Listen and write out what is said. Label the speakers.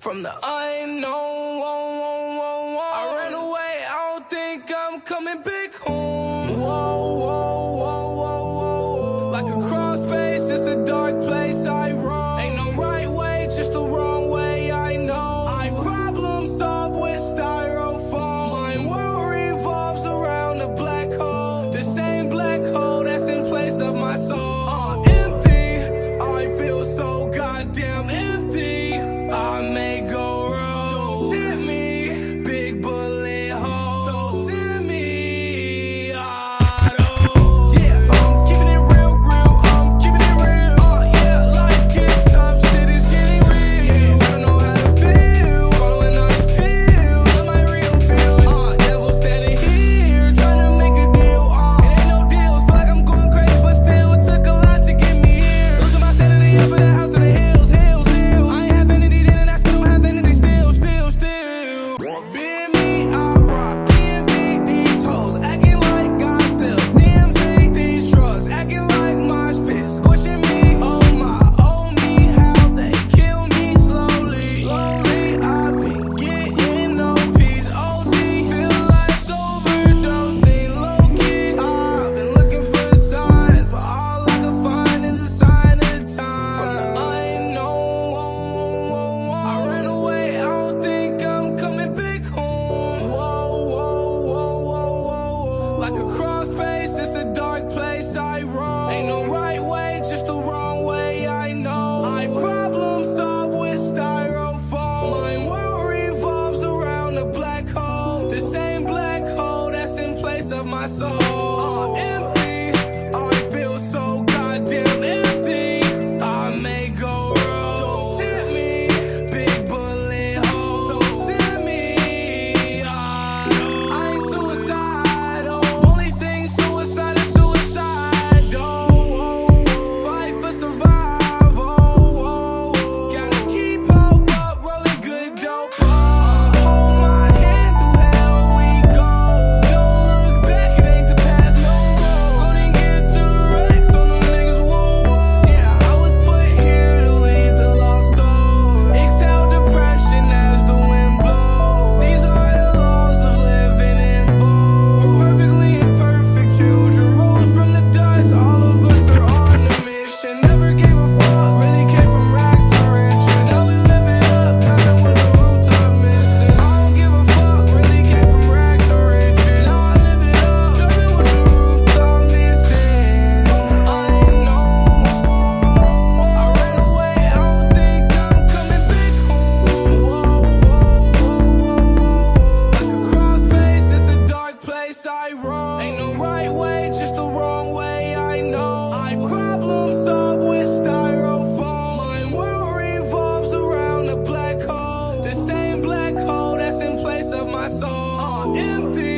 Speaker 1: From the unknown, of my soul. em.